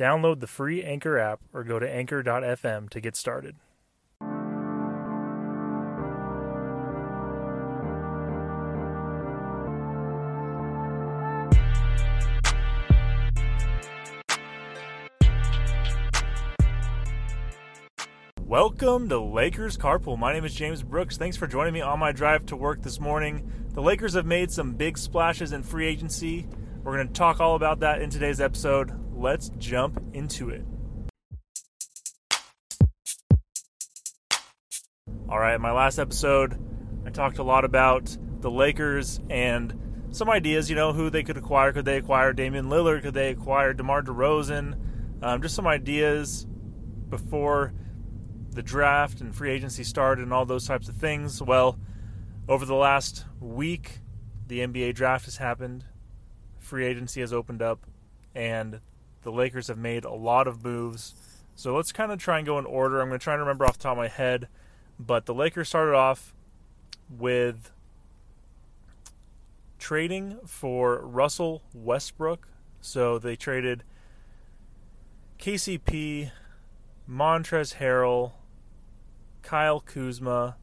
Download the free Anchor app or go to anchor.fm to get started. Welcome to Lakers Carpool. My name is James Brooks. Thanks for joining me on my drive to work this morning. The Lakers have made some big splashes in free agency. We're going to talk all about that in today's episode. Let's jump into it. All right, my last episode, I talked a lot about the Lakers and some ideas, you know, who they could acquire. Could they acquire Damian Lillard? Could they acquire DeMar DeRozan? Um, just some ideas before the draft and free agency started and all those types of things. Well, over the last week, the NBA draft has happened, free agency has opened up, and the Lakers have made a lot of moves. So let's kind of try and go in order. I'm going to try and remember off the top of my head, but the Lakers started off with trading for Russell Westbrook. So they traded KCP, Montrezl Harrell, Kyle Kuzma,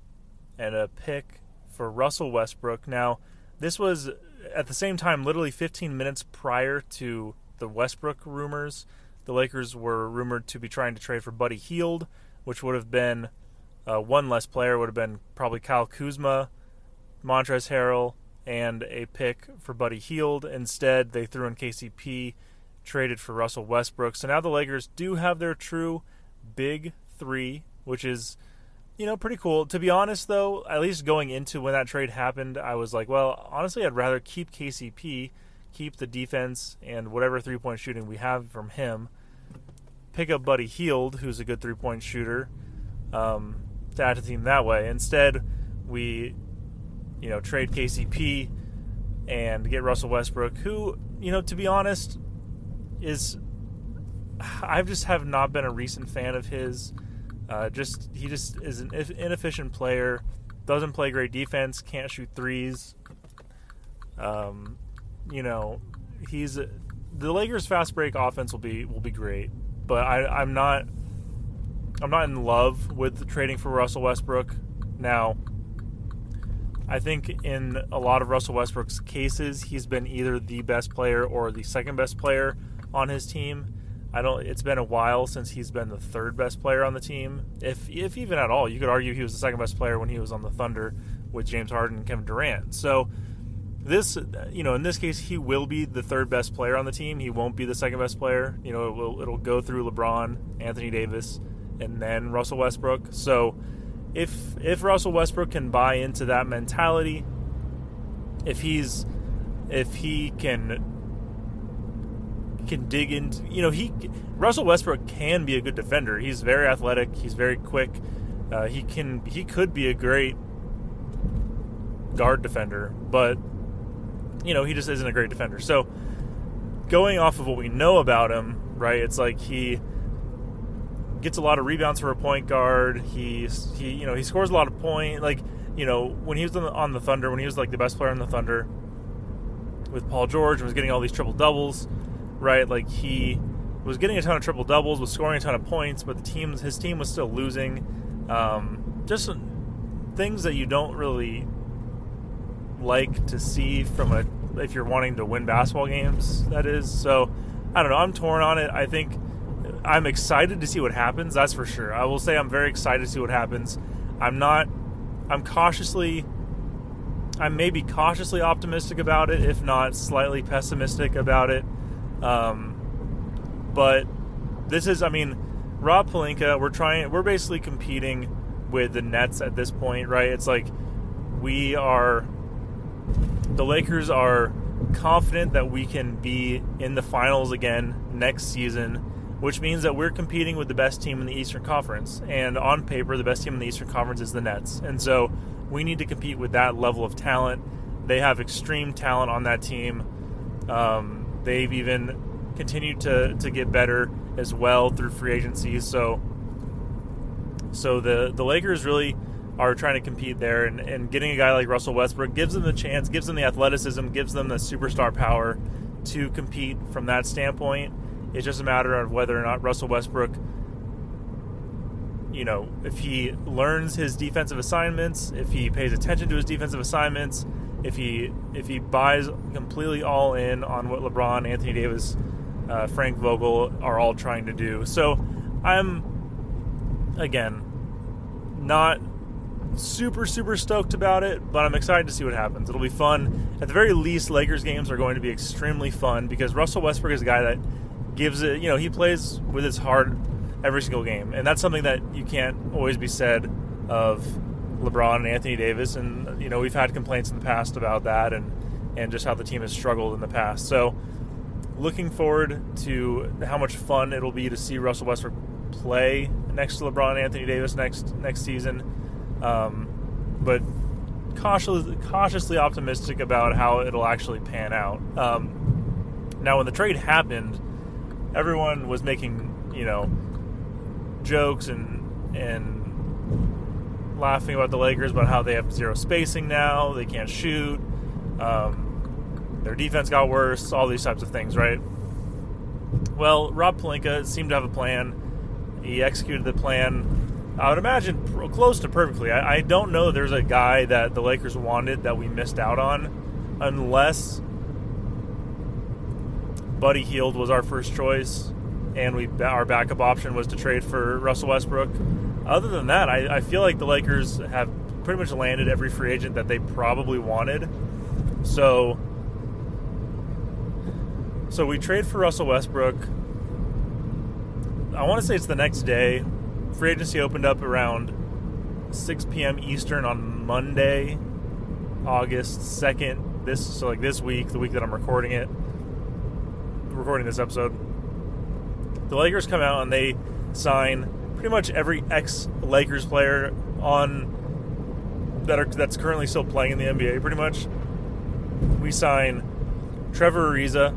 and a pick for Russell Westbrook. Now, this was at the same time, literally 15 minutes prior to the Westbrook rumors. The Lakers were rumored to be trying to trade for Buddy Hield, which would have been uh, one less player, would have been probably Kyle Kuzma, Montrezl Harrell, and a pick for Buddy Hield. Instead, they threw in KCP, traded for Russell Westbrook. So now the Lakers do have their true big three, which is you know, pretty cool. To be honest, though, at least going into when that trade happened, I was like, well, honestly, I'd rather keep KCP, keep the defense and whatever three point shooting we have from him, pick up Buddy Hield, who's a good three point shooter, um, to add to the team that way. Instead, we, you know, trade KCP and get Russell Westbrook, who, you know, to be honest, is. I just have not been a recent fan of his. Uh, just he just is an inefficient player. Doesn't play great defense. Can't shoot threes. Um, you know, he's the Lakers' fast break offense will be will be great, but I, I'm not I'm not in love with trading for Russell Westbrook. Now, I think in a lot of Russell Westbrook's cases, he's been either the best player or the second best player on his team. I don't. It's been a while since he's been the third best player on the team, if if even at all. You could argue he was the second best player when he was on the Thunder with James Harden and Kevin Durant. So this, you know, in this case, he will be the third best player on the team. He won't be the second best player. You know, it will it'll go through LeBron, Anthony Davis, and then Russell Westbrook. So if if Russell Westbrook can buy into that mentality, if he's if he can can dig into. You know, he Russell Westbrook can be a good defender. He's very athletic. He's very quick. Uh, he can he could be a great guard defender, but you know he just isn't a great defender. So going off of what we know about him, right? It's like he gets a lot of rebounds for a point guard. He he you know he scores a lot of point. Like you know when he was on the, on the Thunder, when he was like the best player on the Thunder with Paul George and was getting all these triple doubles right? Like he was getting a ton of triple doubles, was scoring a ton of points, but the team, his team was still losing. Um, just things that you don't really like to see from a if you're wanting to win basketball games. That is so. I don't know. I'm torn on it. I think I'm excited to see what happens. That's for sure. I will say I'm very excited to see what happens. I'm not. I'm cautiously. I'm maybe cautiously optimistic about it, if not slightly pessimistic about it. Um, but this is, I mean, Rob Pelinka. We're trying. We're basically competing with the Nets at this point, right? It's like we are. The Lakers are confident that we can be in the finals again next season. which means that we're competing with the best team in the Eastern Conference. And on paper, the best team in the Eastern Conference is the Nets. And so we need to compete with that level of talent. They have extreme talent on that team. Um, they've even continued to, to get better as well through free agency. So so the the Lakers really are trying to compete there, and, and getting a guy like Russell Westbrook gives them the chance, gives them the athleticism, gives them the superstar power to compete from that standpoint. It's just a matter of whether or not Russell Westbrook, you know, if he learns his defensive assignments, if he pays attention to his defensive assignments, if he if he buys completely all in on what LeBron, Anthony Davis, uh, Frank Vogel are all trying to do. So I'm again not super super stoked about it, but I'm excited to see what happens. It'll be fun. At the very least, Lakers games are going to be extremely fun because Russell Westbrook is a guy that gives it. You know, he plays with his heart every single game, and that's something that you can't always be said of LeBron and Anthony Davis. And you know, we've had complaints in the past about that, and and just how the team has struggled in the past. So, looking forward to how much fun it'll be to see Russell Westbrook play next to LeBron and Anthony Davis next next season. Um, but cautiously, cautiously optimistic about how it'll actually pan out. Um, now, when the trade happened, everyone was making you know jokes and and laughing about the Lakers about how they have zero spacing now, they can't shoot, um, their defense got worse, all these types of things, right? Well, Rob Pelinka seemed to have a plan. He executed the plan I would imagine close to perfectly. I, I don't know there's a guy that the Lakers wanted that we missed out on, unless Buddy Hield was our first choice, and we our backup option was to trade for Russell Westbrook. Other than that, I, I feel like the Lakers have pretty much landed every free agent that they probably wanted. So, so we trade for Russell Westbrook. I want to say it's the next day free agency opened up around 6 p.m. Eastern on Monday, August 2nd. This so like this week, the week that I'm recording it, recording this episode. The Lakers come out and they sign pretty much every ex Lakers player on that are that's currently still playing in the NBA. Pretty much, we sign Trevor Ariza,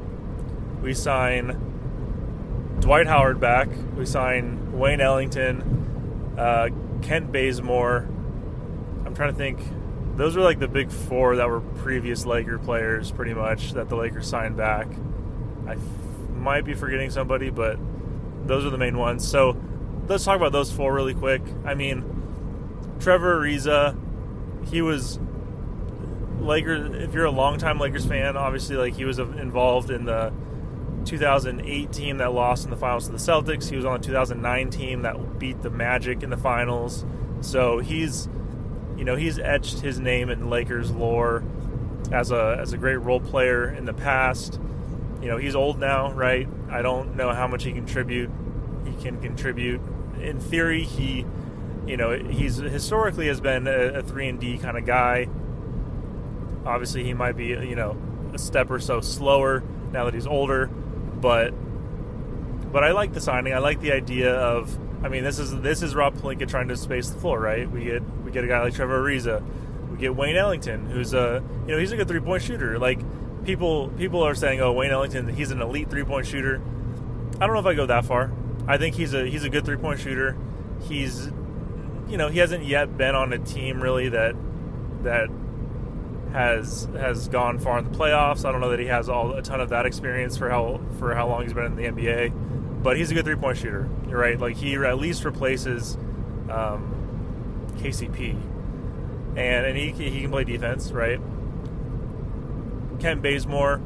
we sign Dwight Howard back, we sign Wayne Ellington, uh, Kent Bazemore. I'm trying to think. Those are like the big four that were previous Laker players, pretty much, that the Lakers signed back. I f- might be forgetting somebody, but those are the main ones. So let's talk about those four really quick. I mean, Trevor Ariza, he was Lakers. If you're a longtime Lakers fan, obviously, like he was involved in the 2008 team that lost in the finals to the Celtics. He was on the 2009 team that beat the Magic in the finals. So he's, you know, he's etched his name in Lakers lore as a as a great role player in the past. You know, he's old now, right? I don't know how much he contribute. He can contribute. In theory, he, you know, he's historically has been a, three and D kind of guy. Obviously, he might be, you know, a step or so slower now that he's older but but I like the signing. I like the idea of. I mean, this is this is Rob Pelinka trying to space the floor, right? We get we get a guy like Trevor Ariza, we get Wayne Ellington, who's a you know he's a good three point shooter. Like people people are saying, oh Wayne Ellington, he's an elite three point shooter. I don't know if I go that far. I think he's a he's a good three point shooter. He's you know he hasn't yet been on a team really that that has has gone far in the playoffs. I don't know that he has all a ton of that experience for how for how long he's been in the NBA, but he's a good three point shooter. You're right. Like he at least replaces um, KCP, and and he he can play defense, right? Kent Bazemore,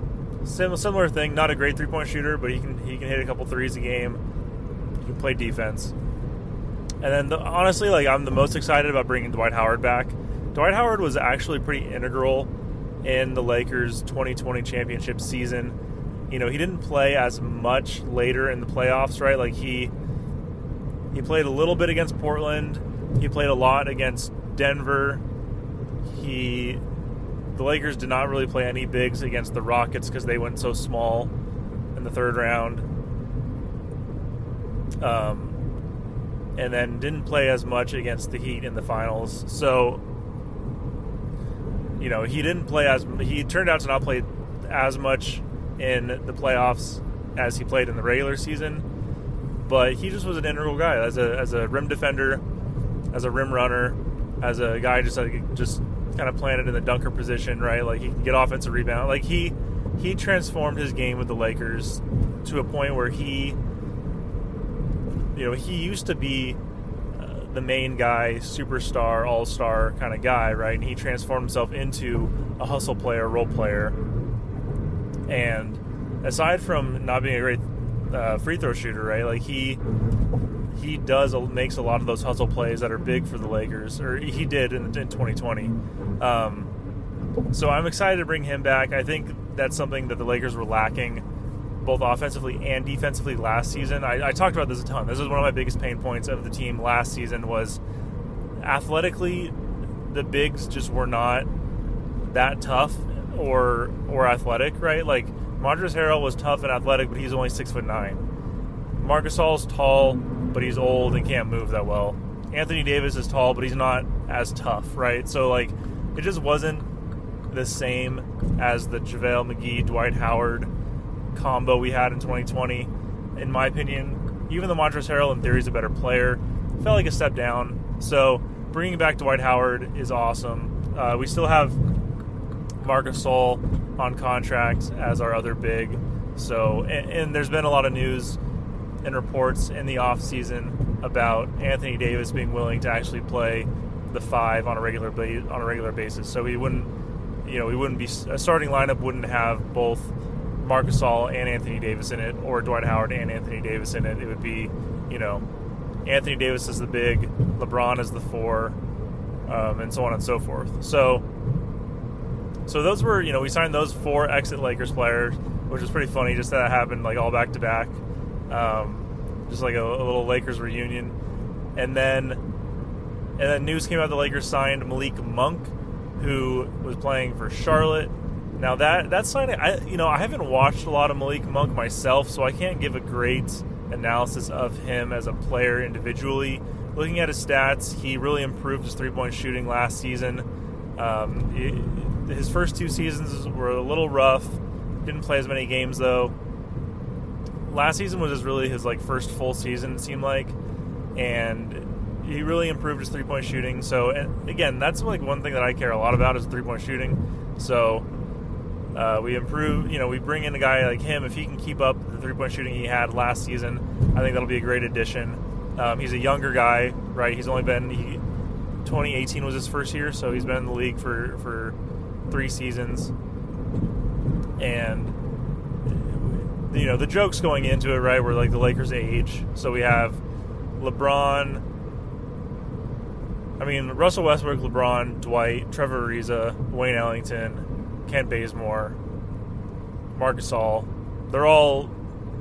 similar similar thing. Not a great three point shooter, but he can he can hit a couple threes a game. He can play defense. And then the, honestly, like I'm the most excited about bringing Dwight Howard back Dwight Howard was actually pretty integral in the Lakers 2020 championship season. You know, he didn't play as much later in the playoffs, right? Like he he played a little bit against Portland. He played a lot against Denver. He the Lakers did not really play any bigs against the Rockets because they went so small in the third round. um, and then didn't play as much against the Heat in the finals. So, you know, he didn't play as he turned out to not play as much in the playoffs as he played in the regular season. But he just was an integral guy as a as a rim defender, as a rim runner, as a guy just like, just kind of planted in the dunker position, right? Like he can get offensive rebound. Like he he transformed his game with the Lakers to a point where he you know, he used to be the main guy, superstar, all-star kind of guy, right? And he transformed himself into a hustle player, role player. And aside from not being a great uh, free throw shooter, right? Like he he does makes a lot of those hustle plays that are big for the Lakers, or he did in, in 2020. Um, so I'm excited to bring him back. I think that's something that the Lakers were lacking, both offensively and defensively last season. I, I talked about this a ton. This was one of my biggest pain points of the team last season was athletically, the bigs just were not that tough or or athletic, right? Like Montrezl Harrell was tough and athletic, but he's only six foot nine. Marc Gasol's tall, but he's old and can't move that well. Anthony Davis is tall, but he's not as tough, right? So like, it just wasn't the same as the JaVale McGee, Dwight Howard combo we had in 2020. In my opinion, even though Montrezl Harrell in theory is a better player, felt like a step down. So bringing back Dwight Howard is awesome. Uh, we still have Marc Gasol on contract as our other big. So, and, and there's been a lot of news and reports in the off season about Anthony Davis being willing to actually play the five on a regular ba- on a regular basis. So we wouldn't, you know, we wouldn't be a starting lineup wouldn't have both Marc All and Anthony Davis in it, or Dwight Howard and Anthony Davis in it. It would be, you know, Anthony Davis is the big, LeBron is the four, um, and so on and so forth. So, so those were, you know, we signed those four exit Lakers players, which was pretty funny. Just that happened like all back to back um, just like a, a, little Lakers reunion. And then, and then news came out the Lakers signed Malik Monk, who was playing for Charlotte. Now that that signing, I you know I haven't watched a lot of Malik Monk myself, so I can't give a great analysis of him as a player individually. Looking at his stats, he really improved his three point shooting last season. Um, his first two seasons were a little rough. Didn't play as many games though last season was just really his like first full season. It seemed like, and he really improved his three point shooting. So again, that's like one thing that I care a lot about is three point shooting. So uh, we improve. You know, we bring in a guy like him if he can keep up the three point shooting he had last season. I think that'll be a great addition. Um, he's a younger guy, right? He's only been he, 2018 was his first year, so he's been in the league for for three seasons, and you know the jokes going into it, right? Where like the Lakers age, so we have LeBron. I mean Russell Westbrook, LeBron, Dwight, Trevor Ariza, Wayne Ellington, Kent Bazemore, Marc Gasol. They're all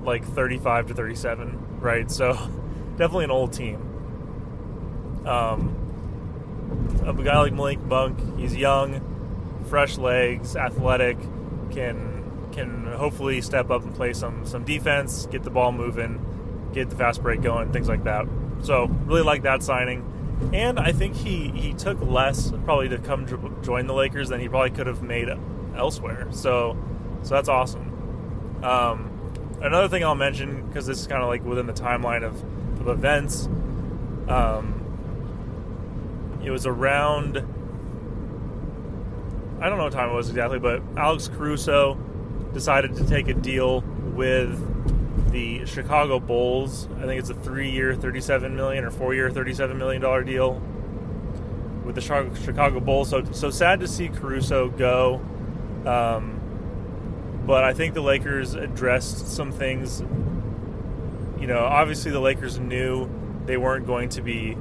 like 35 to 37, right? So definitely an old team. Um, a guy like Malik Monk, he's young, fresh legs, athletic, can can hopefully step up and play some some defense, get the ball moving, get the fast break going, things like that. So really like that signing, and I think he he took less probably to come join the Lakers than he probably could have made elsewhere. So so that's awesome. Um, another thing I'll mention because this is kind of like within the timeline of, of events. Um, it was around I don't know what time it was exactly, but Alex Caruso decided to take a deal with the Chicago Bulls. I think it's a three-year, thirty-seven million or four-year, thirty-seven million dollar deal with the Chicago Bulls. So, so sad to see Caruso go. Um, but I think the Lakers addressed some things. You know, obviously the Lakers knew they weren't going to be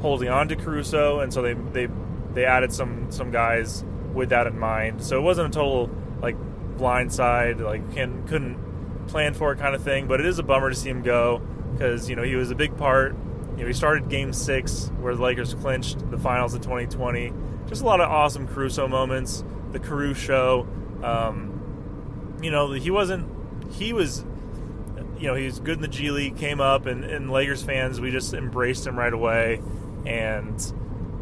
holding on to Caruso, and so they they they added some some guys with that in mind. So it wasn't a total like blindside, like can couldn't plan for it kind of thing. But it is a bummer to see him go because you know he was a big part. You know he started Game Six where the Lakers clinched the finals in 2020. Just a lot of awesome Caruso moments. The Caruso show. Um, you know he wasn't. He was. you know, he was good in the G League, came up, and, and Lakers fans, we just embraced him right away. And,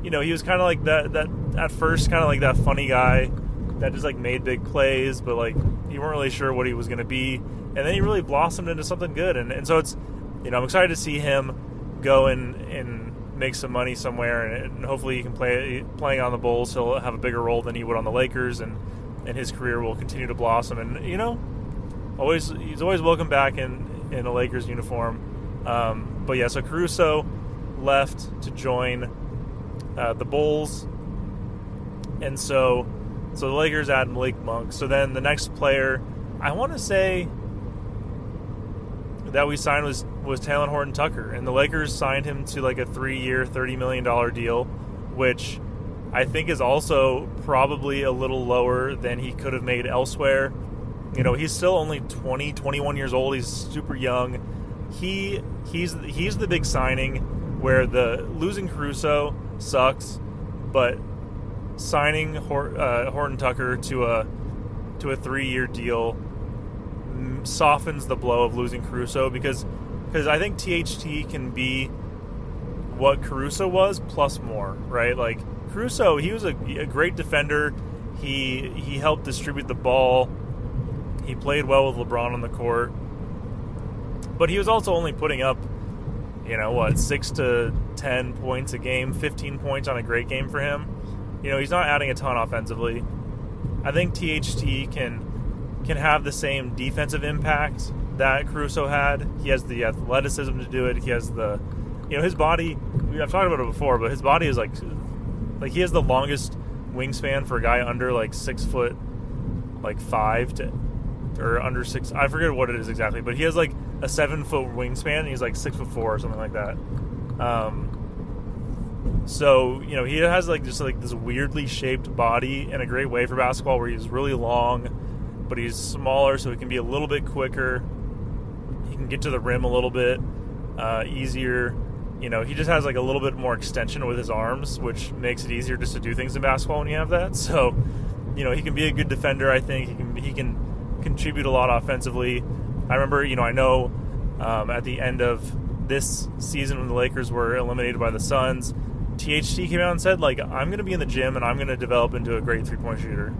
you know, he was kind of like that, that, at first, kind of like that funny guy that just like made big plays, but like you weren't really sure what he was going to be. And then he really blossomed into something good. And, and so it's, you know, I'm excited to see him go and, and make some money somewhere, and, hopefully he can play playing on the Bulls. He'll have a bigger role than he would on the Lakers, and and his career will continue to blossom. And you know, always he's always welcome back in in a Lakers uniform. Um, but yeah, so Caruso left to join uh, the Bulls, and so so the Lakers add Malik Monk. So then the next player, I want to say that we signed was was Talen Horton Tucker, and the Lakers signed him to like a three year, thirty million dollar deal, which I think is also probably a little lower than he could have made elsewhere. You know, he's still only 20, 21 years old. He's super young. He he's he's the big signing where the losing Caruso sucks, but signing Hort, uh, Horton Tucker to a to a three year deal softens the blow of losing Caruso because because I think THT can be what Caruso was plus more, right? Like Caruso, he was a, a great defender. He he helped distribute the ball. He played well with LeBron on the court, but he was also only putting up, you know, what six to ten points a game, fifteen points on a great game for him. You know, he's not adding a ton offensively. I think THT can can have the same defensive impact that Caruso had. He has the athleticism to do it. He has the, you know, his body. I've talked about it before, but his body is like, like he has the longest wingspan for a guy under like six foot, like five to, or under six. I forget what it is exactly, but he has like a seven foot wingspan. and He's like six foot four or something like that. Um, so you know he has like just like this weirdly shaped body in a great way for basketball, where he's really long but he's smaller, so he can be a little bit quicker. He can get to the rim a little bit uh, easier. You know, he just has like a little bit more extension with his arms, which makes it easier just to do things in basketball when you have that. So, you know, he can be a good defender. I think he can he can contribute a lot offensively. I remember, you know, I know um, at the end of this season when the Lakers were eliminated by the Suns, THT came out and said like, "I'm going to be in the gym and I'm going to develop into a great three point shooter."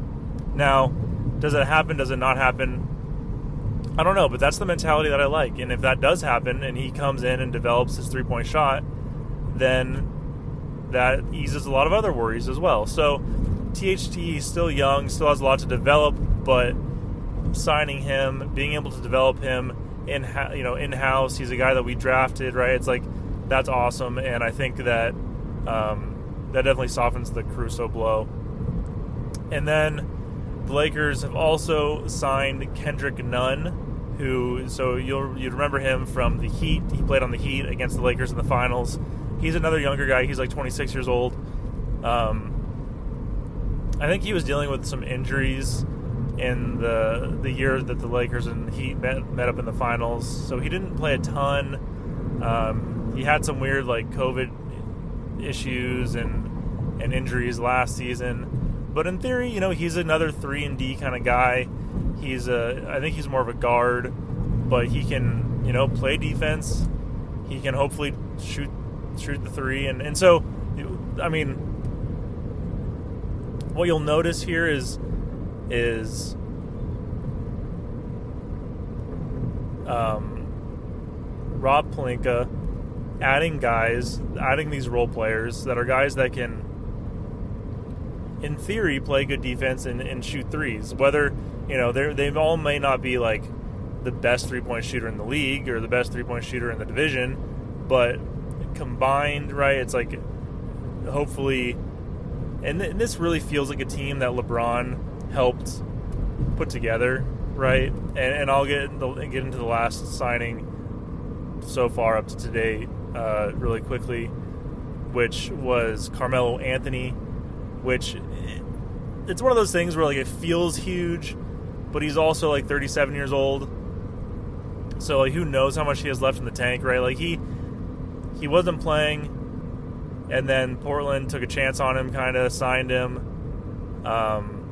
Now, does it happen? Does it not happen? I don't know, but that's the mentality that I like. And if that does happen and he comes in and develops his three point shot, then that eases a lot of other worries as well. So THT is still young, still has a lot to develop, but signing him, being able to develop him in you know in house, he's a guy that we drafted, right? It's like that's awesome, and I think that um, that definitely softens the Caruso blow. And then the Lakers have also signed Kendrick Nunn, who so you'll you remember him from the Heat. He played on the Heat against the Lakers in the finals. He's another younger guy. He's like 26 years old. Um, I think he was dealing with some injuries in the the year that the Lakers and the Heat met, met up in the finals. So he didn't play a ton. Um, he had some weird like COVID issues and and injuries last season. But in theory, you know, he's another three and D kind of guy. He's a, I think he's more of a guard, but he can, you know, play defense. He can hopefully shoot shoot the three, and and so, I mean, what you'll notice here is is um, Rob Pelinka adding guys, adding these role players that are guys that can in theory, play good defense and, and shoot threes. Whether you know they they all may not be like the best three point shooter in the league or the best three point shooter in the division, but combined, right? It's like hopefully, and, th- and this really feels like a team that LeBron helped put together, right? And, and I'll get the, get into the last signing so far up to today uh, really quickly, which was Carmelo Anthony which it's one of those things where like it feels huge, but he's also like 37 years old. So like who knows how much he has left in the tank, right? Like he he wasn't playing and then Portland took a chance on him, kind of signed him. Um,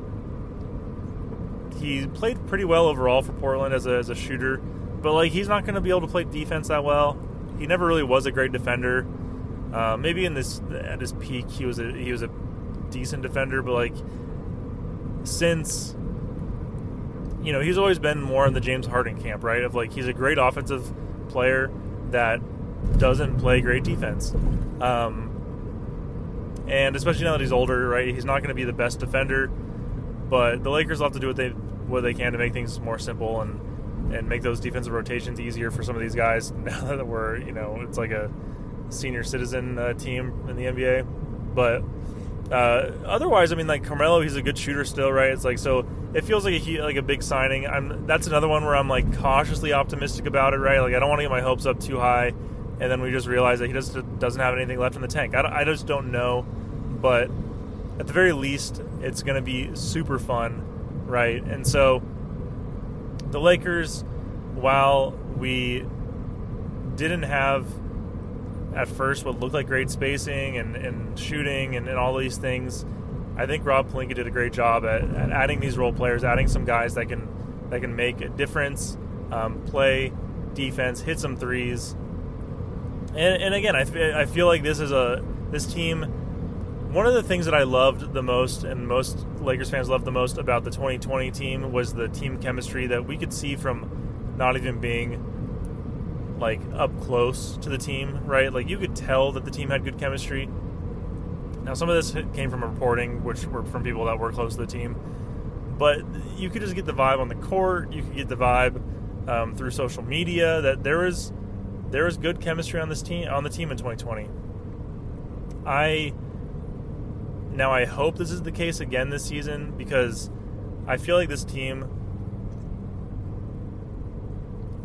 he played pretty well overall for Portland as a, as a shooter. but like he's not going to be able to play defense that well. He never really was a great defender. Uh, maybe in this at his peak, he was a he was a decent defender, but like since you know he's always been more in the James Harden camp, right? Of like he's a great offensive player that doesn't play great defense. Um, and especially now that he's older, right? He's not going to be the best defender, but the Lakers will have to do what they what they can to make things more simple and and make those defensive rotations easier for some of these guys. Now that we're you know it's like a senior citizen uh, team in the NBA, but uh, otherwise, I mean, like Carmelo, he's a good shooter still, right? It's like so it feels like a like a big signing. I'm that's another one where I'm like cautiously optimistic about it, right? Like I don't want to get my hopes up too high, and then we just realize that he just doesn't have anything left in the tank. I, I just don't know, but at the very least, it's going to be super fun, right? And so the Lakers, while we didn't have at first what looked like great spacing and, and shooting and, and all these things, I think Rob Pelinka did a great job at, at, adding these role players, adding some guys that can that can make a difference, um, play defense, hit some threes. And, and again, I, I feel like this is a this team. One of the things that I loved the most, and most Lakers fans loved the most about the 2020 team, was the team chemistry that we could see from not even being like up close to the team, right? Like you could tell that the team had good chemistry. Now some of this came from reporting, which were from people that were close to the team, but you could just get the vibe on the court. You could get the vibe um, through social media that there is there is good chemistry on this team on the team in 2020. I now I hope this is the case again this season because I feel like this team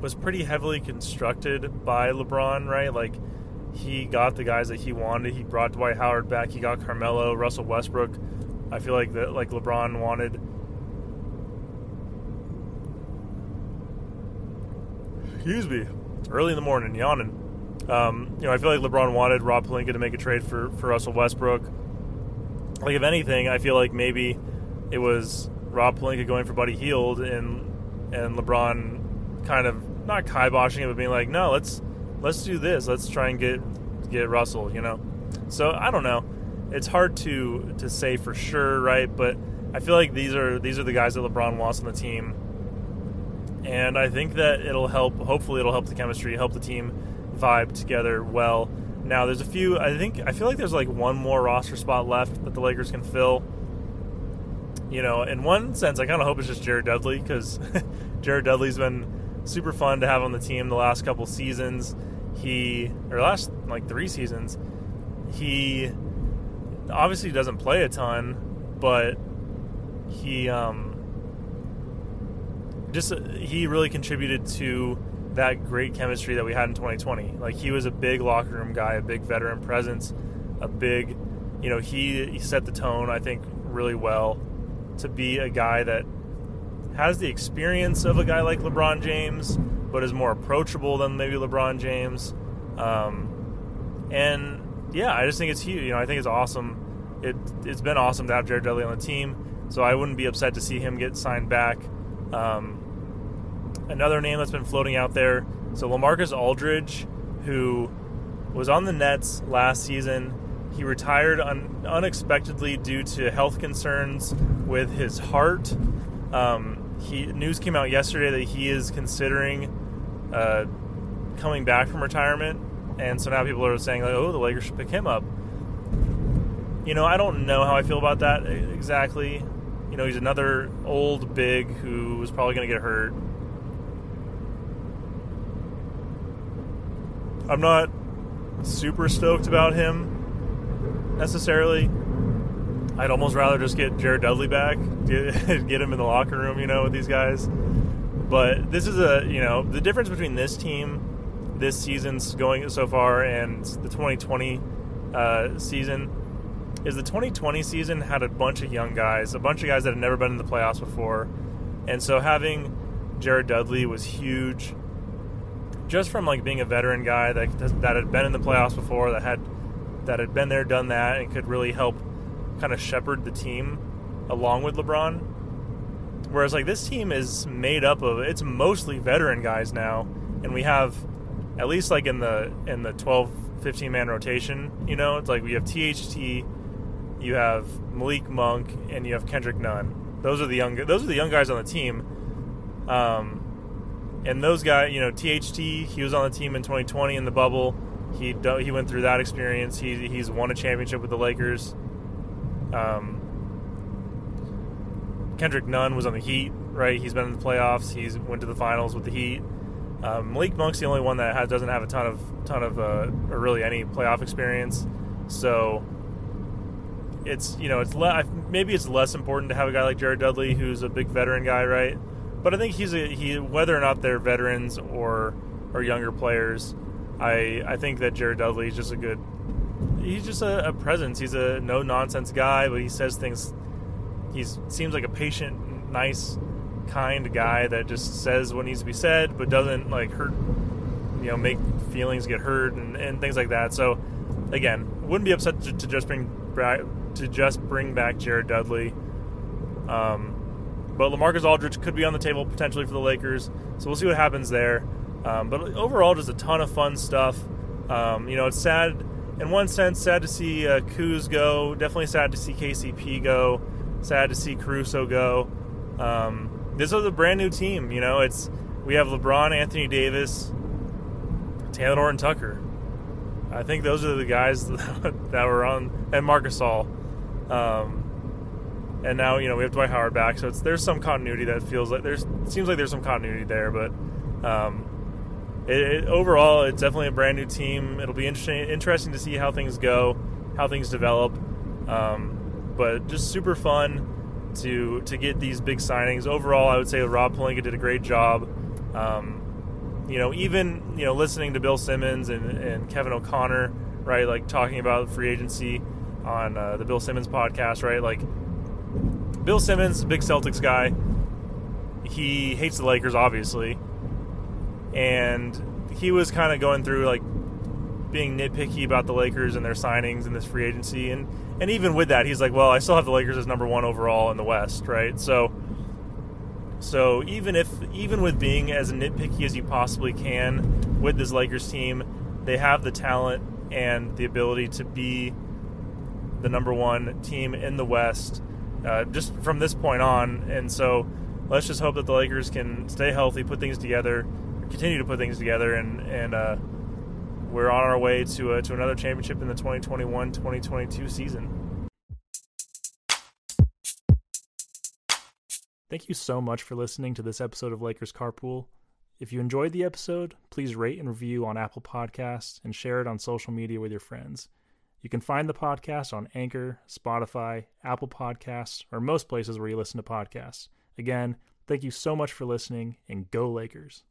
was pretty heavily constructed by LeBron, right? Like he got the guys that he wanted. He brought Dwight Howard back. He got Carmelo, Russell Westbrook. I feel like that like LeBron wanted. Excuse me. Early in the morning, yawning. Um, you know, I feel like LeBron wanted Rob Pelinka to make a trade for, for Russell Westbrook. Like, if anything, I feel like maybe it was Rob Pelinka going for Buddy Hield and and LeBron kind of not kiboshing it, but being like, no, let's let's do this. Let's try and get get Russell. You know, so I don't know. It's hard to to say for sure, right? But I feel like these are these are the guys that LeBron wants on the team, and I think that it'll help. Hopefully, it'll help the chemistry, help the team vibe together well. Now, there's a few. I think I feel like there's like one more roster spot left that the Lakers can fill. You know, in one sense, I kind of hope it's just Jared Dudley because Jared Dudley's been super fun to have on the team the last couple seasons. He or last like three seasons, he obviously doesn't play a ton, but he um just he really contributed to that great chemistry that we had in 2020. Like he was a big locker room guy, a big veteran presence, a big, you know, he, he set the tone I think really well to be a guy that has the experience of a guy like LeBron James, but is more approachable than maybe LeBron James. Um, and yeah, I just think it's huge. You know, I think it's awesome. It it's been awesome to have Jared Dudley on the team, so I wouldn't be upset to see him get signed back. Um, another name that's been floating out there, so Lamarcus Aldridge, who was on the Nets last season. He retired un- unexpectedly due to health concerns with his heart. Um, he news came out yesterday that he is considering uh, coming back from retirement, and so now people are saying like, "Oh, the Lakers should pick him up." You know, I don't know how I feel about that exactly. You know, he's another old big who is probably going to get hurt. I'm not super stoked about him necessarily. I'd almost rather just get Jared Dudley back, get, get him in the locker room, you know, with these guys. But this is a, you know, the difference between this team, this season's going so far, and the 2020 uh, season is the 2020 season had a bunch of young guys, a bunch of guys that had never been in the playoffs before. And so having Jared Dudley was huge just from like being a veteran guy that that had been in the playoffs before, that had that had been there, done that, and could really help kind of shepherd the team along with LeBron. Whereas like this team is made up of it's mostly veteran guys now, and we have at least like in the in the 12 15 man rotation, you know, it's like we have THT, you have Malik Monk, and you have Kendrick Nunn. Those are the young those are the young guys on the team. Um, and those guys, you know, THT, he was on the team in 2020 in the bubble. He he went through that experience. He he's won a championship with the Lakers. Um, Kendrick Nunn was on the Heat, right? He's been in the playoffs. He's went to the finals with the Heat. Um, Malik Monk's the only one that has, doesn't have a ton of ton of uh, or really any playoff experience. So it's you know it's le- maybe it's less important to have a guy like Jared Dudley who's a big veteran guy, right? But I think he's a he whether or not they're veterans or or younger players, I I think that Jared Dudley is just a good. He's just a, a presence. He's a no nonsense guy, but he says things. He seems like a patient, nice, kind guy that just says what needs to be said, but doesn't like hurt. You know, make feelings get hurt and, and things like that. So, again, wouldn't be upset to, to just bring to just bring back Jared Dudley. Um, but Lamarcus Aldridge could be on the table potentially for the Lakers, so we'll see what happens there. Um, but overall, just a ton of fun stuff. Um, you know, it's sad in one sense, sad to see uh, Kuz go. Definitely sad to see KCP go. Sad to see Caruso go. Um, this is a brand new team. You know, it's we have LeBron, Anthony Davis, Talen Horton Tucker. I think those are the guys that were on, and Marc Gasol. Um, and now you know we have Dwight Howard back, so it's there's some continuity that feels like there's seems like there's some continuity there, but um, it, it, overall it's definitely a brand new team. It'll be interesting interesting to see how things go, how things develop, um, but just super fun to to get these big signings. Overall, I would say Rob Pelinka did a great job. Um, you know, even you know listening to Bill Simmons and, and Kevin O'Connor, right, like talking about free agency on uh, the Bill Simmons podcast, right, like Bill Simmons, big Celtics guy. He hates the Lakers, obviously, and he was kind of going through like being nitpicky about the Lakers and their signings and this free agency, and and even with that, he's like, well, I still have the Lakers as number one overall in the West, right? So, so even if even with being as nitpicky as you possibly can with this Lakers team, they have the talent and the ability to be the number one team in the West uh, just from this point on. And so let's just hope that the Lakers can stay healthy, put things together, continue to put things together, and and uh, we're on our way to uh, to another championship in the 2021-2022 season. Thank you so much for listening to this episode of Lakers Carpool. If you enjoyed the episode, please rate and review on Apple Podcasts and share it on social media with your friends. You can find the podcast on Anchor, Spotify, Apple Podcasts, or most places where you listen to podcasts. Again, thank you so much for listening, and go Lakers.